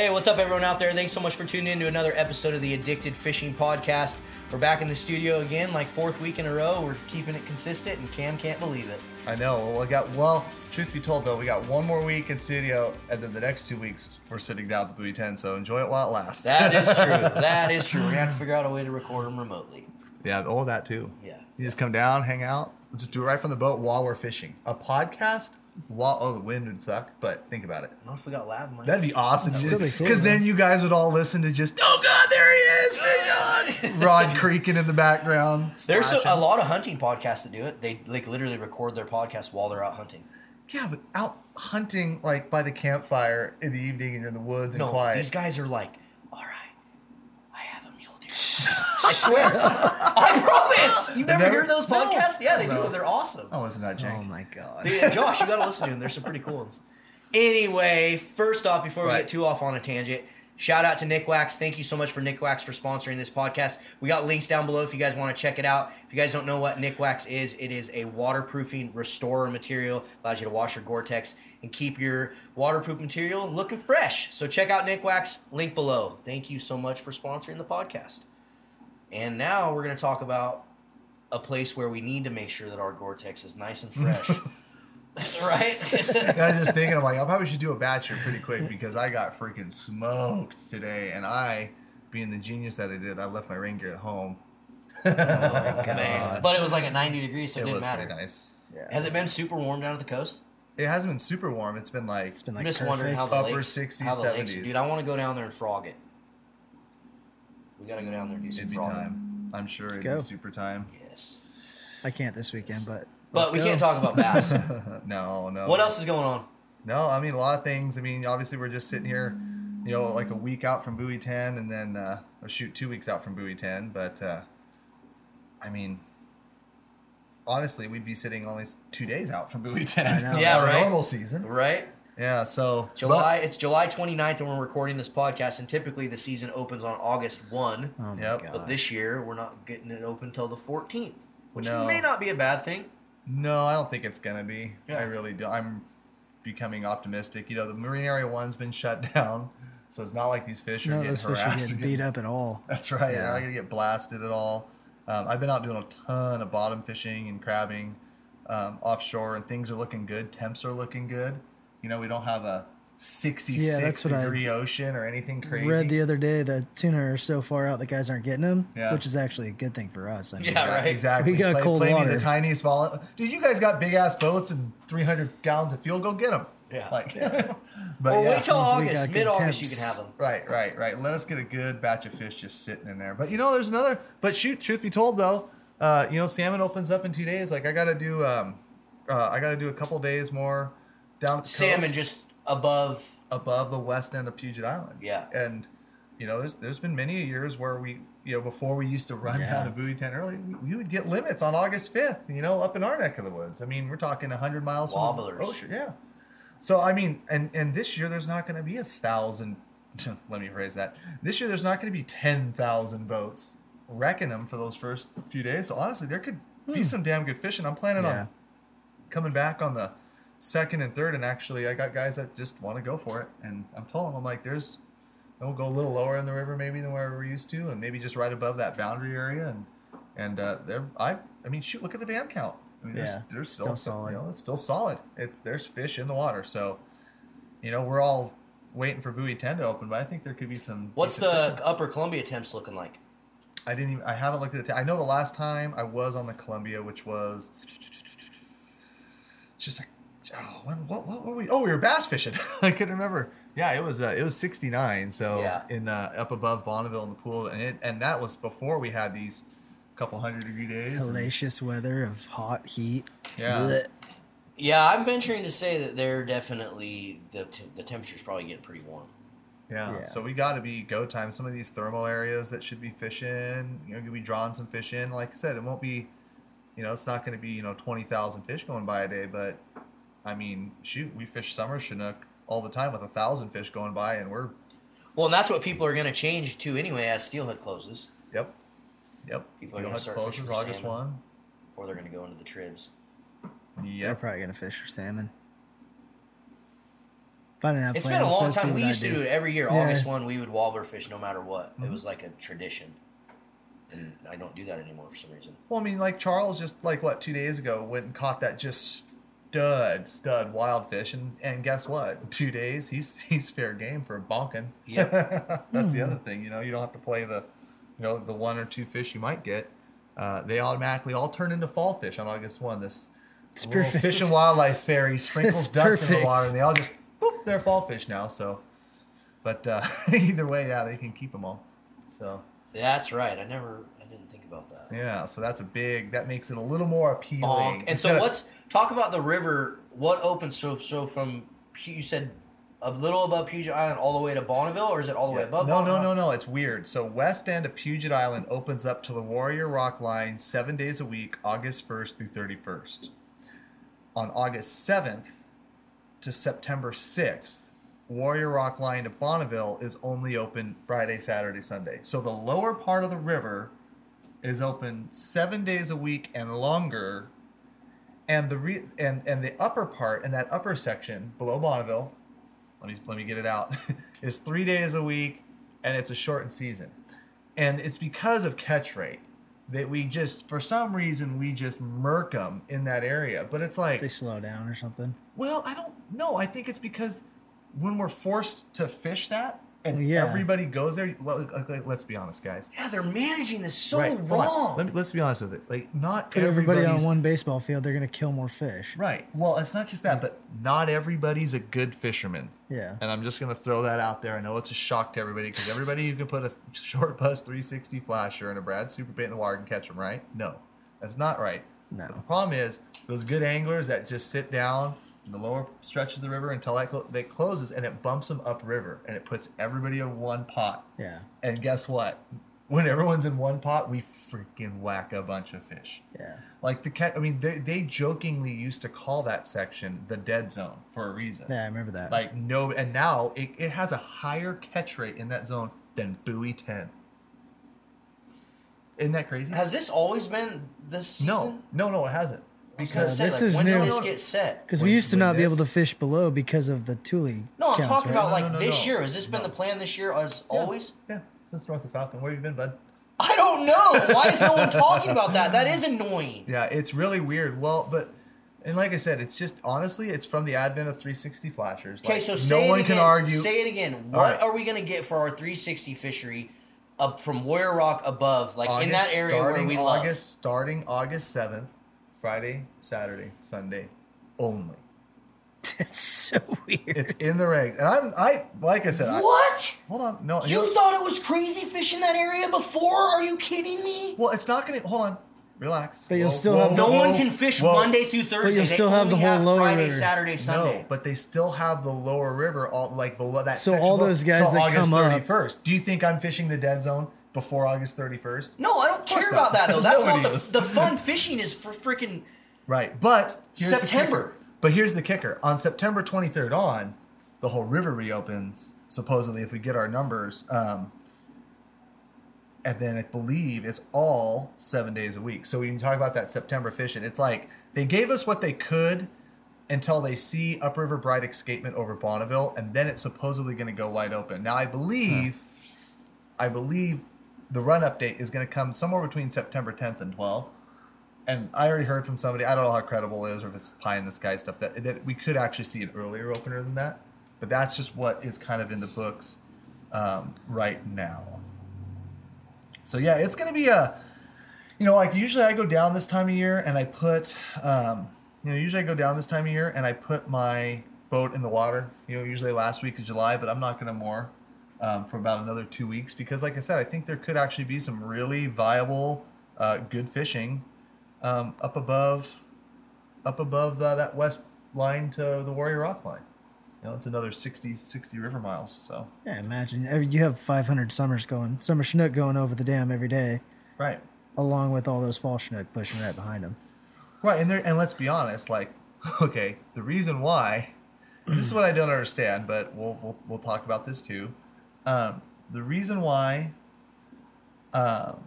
Hey, what's up, everyone out there? Thanks so much for tuning in to another episode of the Addicted Fishing Podcast. We're back in the studio again, like fourth week in a row. We're keeping it consistent, and Cam can't believe it. I know. Well, I got well. Truth be told, though, we got one more week in studio, and then the next two weeks we're sitting down at the Buoy 10. So enjoy it while it lasts. That is true. that is true. We're gonna have to figure out a way to record them remotely. yeah. Oh, that too. Yeah. You just come down, hang out, just do it right from the boat while we're fishing. A podcast while oh the wind would suck, but think about it. What if we got lav mics? That'd be awesome. Because be cool, then you guys would all listen to just oh god, there he is, thank God. Rod creaking in the background. There's a, a lot of hunting podcasts that do it. They like literally record their podcast while they're out hunting. Yeah, but out hunting like by the campfire in the evening and you're in the woods and No, quiet. these guys are like, all right, I have a mule deer. I swear, I promise. You've never, never- heard those No. podcasts? Yeah, they No. do. They're awesome. Oh, isn't that jank? Oh my god. Yeah, Josh, you gotta listen to them. There's some pretty cool ones. Anyway, first off, before we Right. get too off on a tangent, shout out to Nikwax. Thank you so much for Nikwax for sponsoring this podcast. We got links down below if you guys want to check it out. If you guys don't know what Nikwax is, it is a waterproofing restorer material. Allows you to wash your Gore-Tex and keep your waterproof material looking fresh. So check out Nikwax, link below. Thank you so much for sponsoring the podcast. And now we're going to talk about a place where we need to make sure that our Gore-Tex is nice and fresh. right? I was just thinking, I'm like, I probably should do a batch here pretty quick because I got freaking smoked today, and I, being the genius that I did, I left my rain gear at home. Oh Man. But it was like at 90 degrees, so it, It didn't was matter. pretty nice. Yeah. Has it been super warm down at the coast? It hasn't been super warm. It's been like It's been I'm like just wondering how perfect. the Upper lakes, 60s, how the lakes, 70s. dude. I want to go down there and frog it. We got to go down there and do some it'd be frogging. time. I'm sure it'd go. be super time. Yes, I can't this weekend, but but let's we go. can't talk about bass. No, no. what else is going on? No, I mean a lot of things. I mean, obviously we're just sitting here, you know, like a week out from Buoy 10, and then uh, or shoot two weeks out from Buoy 10. But uh, I mean, honestly, we'd be sitting only s- two days out from Buoy 10. I know. Yeah, Our right. Normal season. Right, Yeah. So July. it's July 29th, and we're recording this podcast. And typically, the season opens on August 1. Oh Yep. But this year, we're not getting it open until the 14th, which No. may not be a bad thing. No, I don't think it's gonna be. Yeah. I really do. I'm becoming optimistic. You know, the Marine Area One's been shut down, so it's not like these fish are no, getting those fish are harassed. getting beat up at all. That's right. Yeah. I'm not gonna get blasted at all. Um, I've been out doing a ton of bottom fishing and crabbing um, offshore, and things are looking good. Temps are looking good. You know, we don't have a 66 Yeah, that's what I degree ocean or anything crazy. Read the other day that tuna are so far out, the guys aren't getting them, Yeah. which is actually a good thing for us. I mean, Yeah, right. Exactly. We got play, cold play me water. the tiniest vol. Dude, you guys got big ass boats and 300 gallons of fuel. Go get them. Yeah. Like, but Or yeah. wait till Once August, mid August, you can have them. Right, right, right. Let us get a good batch of fish just sitting in there. But you know, there's another. But shoot, truth be told, though, uh, you know, salmon opens up in two days. Like I got to do, um, uh, I got to do a couple days more down at the Salmon coast, just above. above the west end of Puget Island. Yeah. and you know, there's there's been many years where we, you know, before we used to run Yeah. down to Buoy Ten early, we, we would get limits on August 5th. You know, up in our neck of the woods. I mean, we're talking 100 miles from Wobblers. the ocean. Yeah. So I mean, and and this year there's not going to be a thousand. Let me phrase that. This year there's not going to be ten thousand boats. wrecking them for those first few days. So honestly, there could be hmm. some damn good fishing. I'm planning Yeah. on coming back on the second and third, and actually I got guys that just want to go for it, and I'm telling them I'm like, there's. We'll go a little lower in the river maybe than where we're used to, and maybe just right above that boundary area, and and uh, there I I mean shoot, look at the dam count. I mean, there's, Yeah, there's still still, solid. You know, it's still solid. It's there's fish in the water, so you know we're all waiting for Buoy Ten to open, but I think there could be some. What's the fishing. Upper Columbia temps looking like? I didn't even. I haven't looked at the. ta- I know the last time I was on the Columbia, which was just like, oh, when, what, what were we? Oh, we were bass fishing. I couldn't remember. Yeah, it was. Uh, it was sixty nine. So Yeah. in uh, up above Bonneville in the pool, and it and that was before we had these couple hundred degree days. and- hellacious weather of hot heat. Yeah. Blech. Yeah, I'm venturing to say that they're definitely the t- the temperature's probably getting pretty warm. Yeah. Yeah. So we got to be go time. Some of these thermal areas that should be fishing, you know, could be drawing some fish in. Like I said, it won't be, you know, it's not going to be you know twenty thousand fish going by a day, but I mean, shoot, we fish summer Chinook all the time with a thousand fish going by, and we're Well, and that's what people are going to change to anyway as steelhead closes, yep, yep. People are gonna Steelhead start closes fishing August salmon. one. or they're going to go into the tribs. Yeah, They're probably gonna fish for salmon. If I didn't have It's plans, been a long that'd time. We used to do it every year. Yeah. Mm-hmm. August one, we would wobbler fish no matter what. It was like a tradition, and I don't do that anymore for some reason. Well, I mean, like Charles just like what two days ago went and caught that just stud stud wild fish, and and guess what? Two days, he's he's fair game for bonking. Yeah, That's the other thing. You know, you don't have to play the, you know, the one or two fish you might get. Uh, they automatically all turn into fall fish on August one. This It's little perfect. fish and wildlife fairy sprinkles It's dust in the water, and they all just boop, they're fall fish now. So, but uh, either way, yeah, they can keep them all. So. That's right. I never, I didn't think about that. Yeah, so that's a big. That makes it a little more appealing. Bonk. And Instead so of- what's talk about the river? What opens so so from you said a little above Puget Island all the way to Bonneville, or is it all the way above? No, no, no, no. It's weird. So west end of Puget Island opens up to the Warrior Rock Line seven days a week, August first through thirty first. On August seventh to September sixth, Warrior Rock Line to Bonneville is only open Friday, Saturday, Sunday. So the lower part of the river is open seven days a week and longer. And the re- and and the upper part and that upper section below Bonneville, let me let me get it out, is three days a week, and it's a shortened season, and it's because of catch rate that we just for some reason we just murk them in that area. But it's like They slow down or something. well, I don't know. I think it's because when we're forced to fish that and Yeah. everybody goes there, well, like, like, let's be honest, guys. Yeah, they're managing this so Right, wrong. Let me, let's be honest with it. Like, not Put everybody on one baseball field, they're gonna kill more fish. right. Well, it's not just that, but not everybody's a good fisherman. Yeah. And I'm just gonna throw that out there. I know it's a shock to everybody because everybody who can put a short buzz 360 flasher and a Brad Super Bait in the water can catch them, right? No, that's not right. No. But the problem is those good anglers that just sit down in the lower stretches of the river until that clo- that closes and it bumps them upriver and it puts everybody in one pot. Yeah. And guess what? When everyone's in one pot, we freaking whack a bunch of fish. Yeah. Like the cat, I mean, they, they jokingly used to call that section the dead zone for a reason. Yeah, I remember that. Like no, and now it, it has a higher catch rate in that zone than Buoy Ten. Isn't that crazy? Has this always been this season? no, no, no, it hasn't. I was gonna Because say, this like, is when new. this get set? Because we used to when not be able to fish below because of the tule. No, I'm counts, talking right? about No, like no, no, this no. year. Has this been the plan this year as Yeah, always? Yeah, since North of Falcon. Where have you been, bud? I don't know. Why is no one talking about that? That is annoying. Yeah, it's really weird. Well, but and like I said, it's just honestly, it's from the advent of 360 flashers. Okay, Like, so say no it one again. can argue. Say it again. What All right. are we gonna get for our 360 fishery up from Warrior Rock above, like in that area where starting we love? August, starting August 7th, Friday, Saturday, Sunday, only. It's so weird. It's in the regs, and I'm I like I said. I, What? hold on, no. You you'll- thought it was crazy fishing that area before? Are you kidding me? well, it's not gonna. Hold on, relax. But you'll Whoa, still whoa, have- No whoa, one can fish whoa. Monday through Thursday. you'll They still have the only whole lower Friday, river. Saturday, Sunday. No, but they still have the lower river, all like below that. So section all below those guys till that August come up- 31st. Do you think I'm fishing the dead zone before August 31st? No, I don't care about that though. That's not Nobody the, is. the fun fishing is for freaking Right, but here's the September. But here's the kicker: on September 23rd on, the whole river reopens. Supposedly, if we get our numbers, um, and then I believe it's all seven days a week. So when you talk about that September fishing, it's like they gave us what they could until they see Upriver Bright escapement over Bonneville, and then it's supposedly going to go wide open. Now I believe, I believe, the run update is going to come somewhere between September 10th and 12th and I already heard from somebody. I don't know how credible it is, or if it's pie in the sky stuff. That that we could actually see an earlier opener than that, but that's just what is kind of in the books um, right now. So yeah, it's gonna be a, you know, like usually I go down this time of year and I put, um, you know, usually I go down this time of year and I put my boat in the water. You know, usually last week of July, but I'm not gonna moor um, for about another two weeks because, like I said, I think there could actually be some really viable, uh, good fishing um, up above, up above uh, that west line to the Warrior Rock line. You know, it's another 60, 60 river miles. So Yeah, imagine every, you have 500 summers going, summer schnook going over the dam every day, right, along with all those fall schnook pushing right behind them. right, and there, and let's be honest, like, okay, the reason why, this is what I don't understand, but we'll we'll, we'll talk about this too. Um, the reason why, um,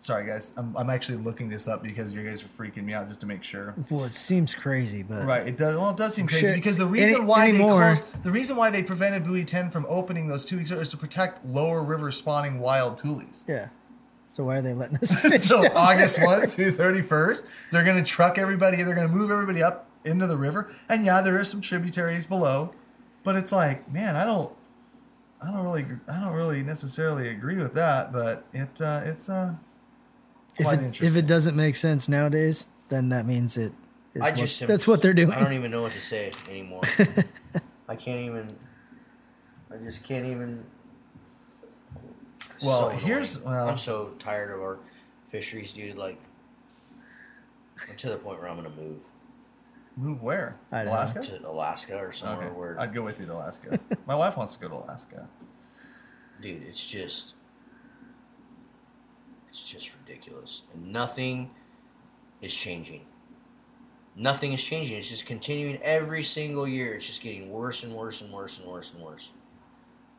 Sorry, guys. I'm, I'm actually looking this up because you guys are freaking me out just to make sure. Well, it seems crazy, but Right. It does. Well, it does seem crazy Shit. because the reason Any- why anymore- they closed, the reason why they prevented Buoy 10 from opening those two weeks is to protect lower river spawning wild tulies. yeah. So why are they letting us fish so down August there? 1 through 31st, they're going to truck everybody, they're going to move everybody up into the river. And yeah, there are some tributaries below, but it's like, man, I don't I don't really I don't really necessarily agree with that, but it uh it's uh If quite it, if it doesn't make sense nowadays, then that means it. Is I just am- that's what they're doing. I don't even know what to say anymore. I can't even. I just can't even. Well, annoying. here's- well- I'm so tired of our fisheries, dude. Like, I'm to the point where I'm gonna move move where? Idaho. Alaska? to Alaska or somewhere Okay. where, I'd go with you to Alaska. My wife wants to go to Alaska. dude, it's just, it's just ridiculous, and nothing is changing. Nothing is changing. It's just continuing every single year. It's just getting worse and worse and worse and worse and worse.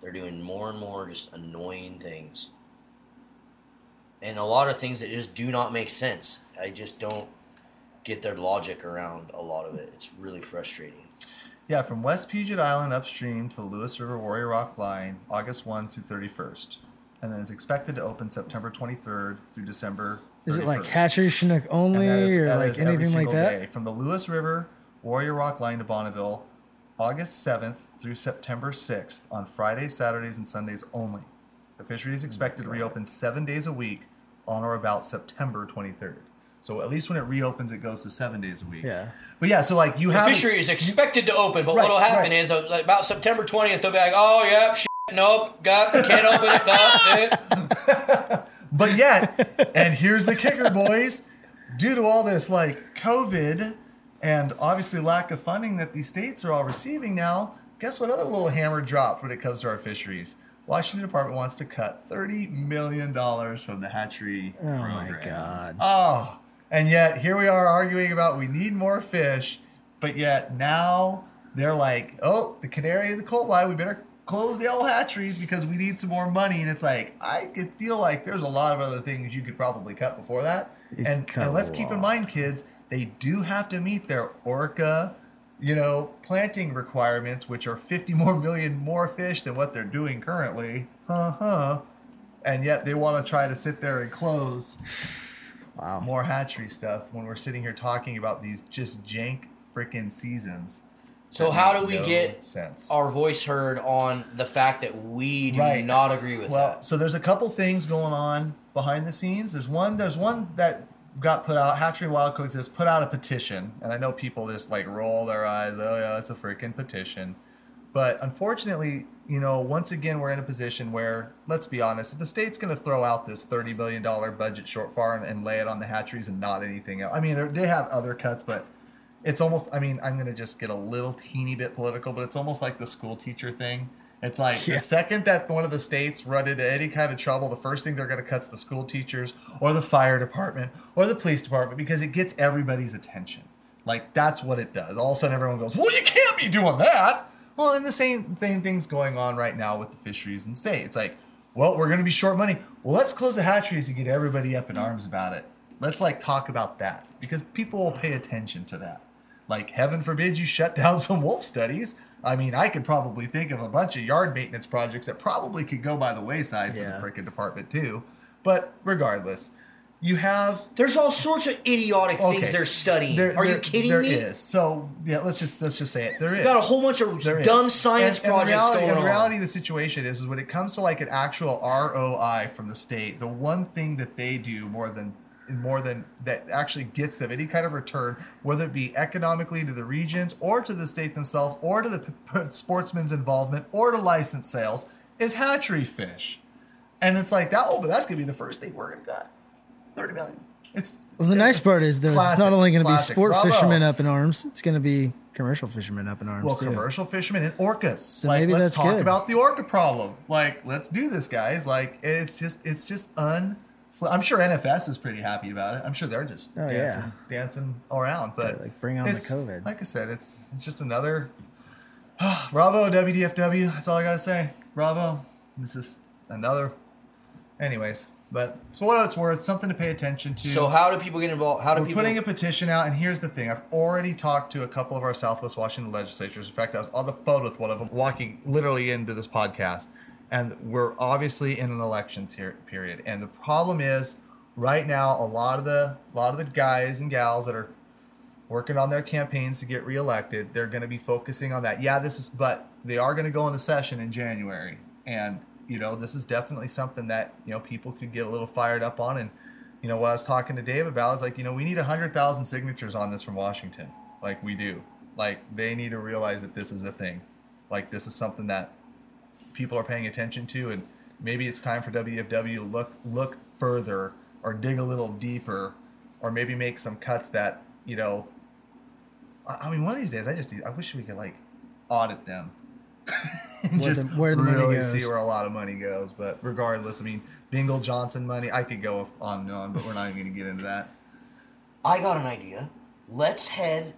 They're doing more and more just annoying things. And a lot of things that just do not make sense. I just don't get their logic around a lot of it. It's really frustrating. Yeah, from West Puget Island upstream to the Lewis River Warrior Rock line, August 1 through 31st. And then is expected to open September 23rd through December 31st. Is it like hatchery Chinook only, that is- or like anything like that? day. From the Lewis River Warrior Rock line to Bonneville, August 7th through September 6th on Fridays, Saturdays, and Sundays only. The fishery is expected to mm, reopen seven days a week on or about September 23rd. So at least when it reopens, it goes to seven days a week. Yeah. But yeah, so like you The have fishery is expected to open, but Right, what'll happen right. is uh, like about September 20th, they'll be like, oh, yep, shit, nope, got, can't open it, no, eh." But yet, and here's the kicker, boys. Due to all this like COVID and obviously lack of funding that these states are all receiving now, guess what other little hammer dropped when it comes to our fisheries? Washington Department wants to cut thirty million dollars from the hatchery. Oh my. God. Oh, and yet here we are arguing about we need more fish, but yet now they're like, oh, the canary in the coal mine, we better close the old hatcheries because we need some more money. And it's like I could feel like there's a lot of other things you could probably cut before that. You and, and let's keep in mind, kids, they do have to meet their orca, you know, planting requirements, which are 50 more million more fish than what they're doing currently. Huh. And yet they want to try to sit there and close Wow. more hatchery stuff when we're sitting here talking about these just jank freaking seasons. So how do we no get sense? our voice heard on the fact that we do Right. not agree with well, that? so there's a couple things going on behind the scenes. There's one. There's one that got put out. Hatchery Wild Coexist put out a petition, and I know people just like roll their eyes. Oh yeah, it's a freaking petition. But unfortunately, you know, once again, we're in a position where, let's be honest, if the state's going to throw out this $30 billion budget shortfall and, and lay it on the hatcheries and not anything else, I mean, they have other cuts, but it's almost, I mean, I'm going to just get a little teeny bit political, but it's almost like the school teacher thing. It's like Yeah. the second that one of the states run into any kind of trouble, the first thing they're going to cut is the school teachers or the fire department or the police department because it gets everybody's attention. Like that's what it does. All of a sudden, everyone goes, "Well, you can't be doing that." Well, and the same same thing's going on right now with the fisheries and state. It's like, well, we're going to be short money. Well, let's close the hatcheries and get everybody up in arms about it. Let's like talk about that because people will pay attention to that. Like, heaven forbid you shut down some wolf studies. I mean, I could probably think of a bunch of yard maintenance projects that probably could go by the wayside for the frickin' department too. But regardless, you have There's all sorts of idiotic things they're studying. There- Are you kidding There me? is. So yeah, let's just let's just say it. There is. Got a whole bunch of There is. dumb science And- and projects the reality, going and the on. reality of the situation is, is when it comes to like an actual ROI from the state, the one thing that they do more than more than that actually gets them any kind of return, whether it be economically to the regions or to the state themselves or to the p- p- sportsman's involvement or to license sales, is hatchery fish. And it's like that. Oh, but that's gonna be the first thing we're gonna cut. Thirty million. It's Well, the nice part is though, it's not only going to be sport Bravo. fishermen up in arms; it's going to be commercial fishermen up in arms Well, too. commercial fishermen and orcas. So like, maybe let's that's talk good. about the orca problem. Like, let's do this, guys. Like, it's just, it's just un. I'm sure NFS is pretty happy about it. I'm sure they're just Oh, dancing, dancing around. But Gotta, like, bring on the COVID. Like I said, it's it's just another. Bravo WDFW. That's all I gotta say. Bravo. This is another. Anyways, But for what it's worth, something to pay attention to. So how do people get involved? How do We're people? putting a petition out, and here's the thing: I've already talked to a couple of our Southwest Washington legislatures. In fact, I was on the phone with one of them, walking literally into this podcast, and we're obviously in an election ter- period. And the problem is, right now, a lot of the a lot of the guys and gals that are working on their campaigns to get reelected, they're going to be focusing on that. Yeah, this is, but they are going to go into session in January, and you know, this is definitely something that you know people could get a little fired up on. And you know, what I was talking to Dave about is like, you know, we need hundred thousand signatures on this from Washington, like we do. Like they need to realize that this is a thing, like this is something that people are paying attention to, and maybe it's time for WFW to look look further or dig a little deeper, or maybe make some cuts that you know. I mean, one of these days, I just I wish we could like audit them and Where just the- where the money really goes. see where a lot of money goes. But regardless, I mean, Dingell-Johnson money, I could go on and on, but we're not even going to get into that. I got an idea. Let's head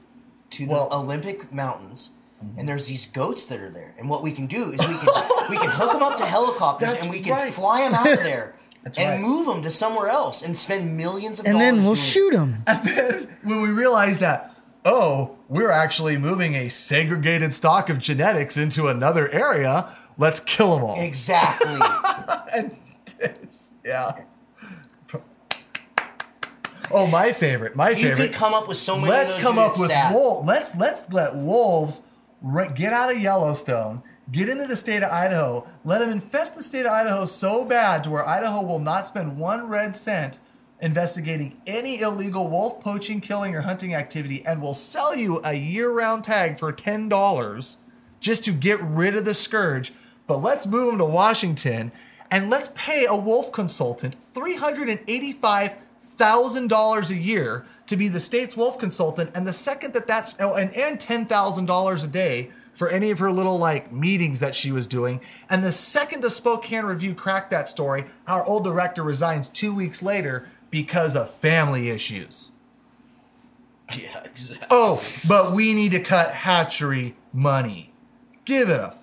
to the Well- Mm-hmm. Olympic Mountains. And there's these goats that are there, and what we can do is we can we can hook them up to helicopters, That's and we can right. fly them out of there That's and right. move them to somewhere else, and spend millions of And dollars. And then we'll doing shoot them. And then when we realize that, oh, we're actually moving a segregated stock of genetics into another area, let's kill them all. Exactly. and it's, yeah. Oh, my favorite, my favorite. you could come up with so many. let's come up with wolves. Let's let's let wolves ri- get out of Yellowstone, get into the state of Idaho, let them infest the state of Idaho so bad to where Idaho will not spend one red cent investigating any illegal wolf poaching, killing, or hunting activity, and will sell you a year-round tag for ten dollars just to get rid of the scourge. But let's move them to Washington and let's pay a wolf consultant three hundred and eighty-five thousand dollars a year to be the state's wolf consultant, and the second that that's oh, and and ten thousand dollars a day for any of her little like meetings that she was doing, and the second the Spokane Review cracked that story, our old director resigns two weeks later because of family issues. Yeah, exactly. Oh, but we need to cut hatchery money. Give it a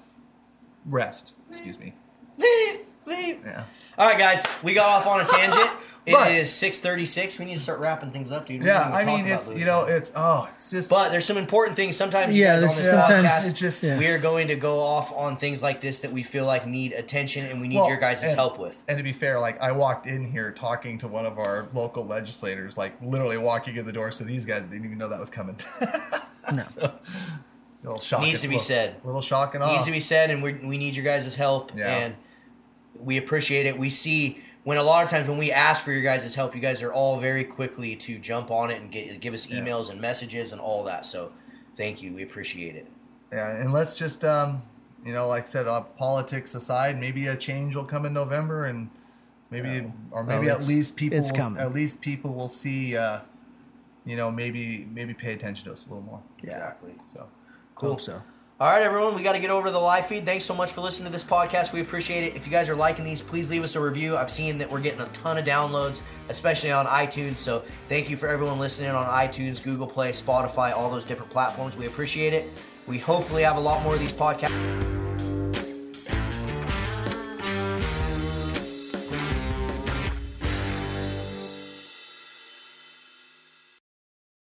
rest. Excuse me. Leave, leave. Yeah. All right, guys, we got off on a tangent. It But- is six thirty-six. We need to start wrapping things up, dude. We Yeah, I mean it's you know it's oh it's just But there's some important things. Sometimes, Yeah, guys on this this sometimes podcast, it just- yeah. we are going to go off on things like this that we feel like need attention and we need Well, your guys' and- help with. And to be fair, like I walked in here talking to one of our local legislators, like literally walking in the door, so these guys didn't even know that was coming. No. so, little shock Needs to be little- said. Little shock and awe. Needs to be said, and we we need your guys' help, Yeah. and we appreciate it. We see when a lot of times when we ask for your guys' help, you guys are all very quickly to jump on it and get, give us Yeah. emails and messages and all that. So, thank you. We appreciate it. Yeah, and let's just um, you know, like I said, uh, politics aside, maybe a change will come in November, and maybe or maybe Oh, at least people it's will, at least people will see, uh, you know, maybe maybe pay attention to us a little more. Yeah. Exactly. So Cool. So. All right, everyone, we got to get over to the live feed. Thanks so much for listening to this podcast. We appreciate it. If you guys are liking these, please leave us a review. I've seen that we're getting a ton of downloads, especially on iTunes. So thank you for everyone listening on iTunes, Google Play, Spotify, all those different platforms. We appreciate it. We hopefully have a lot more of these podcasts.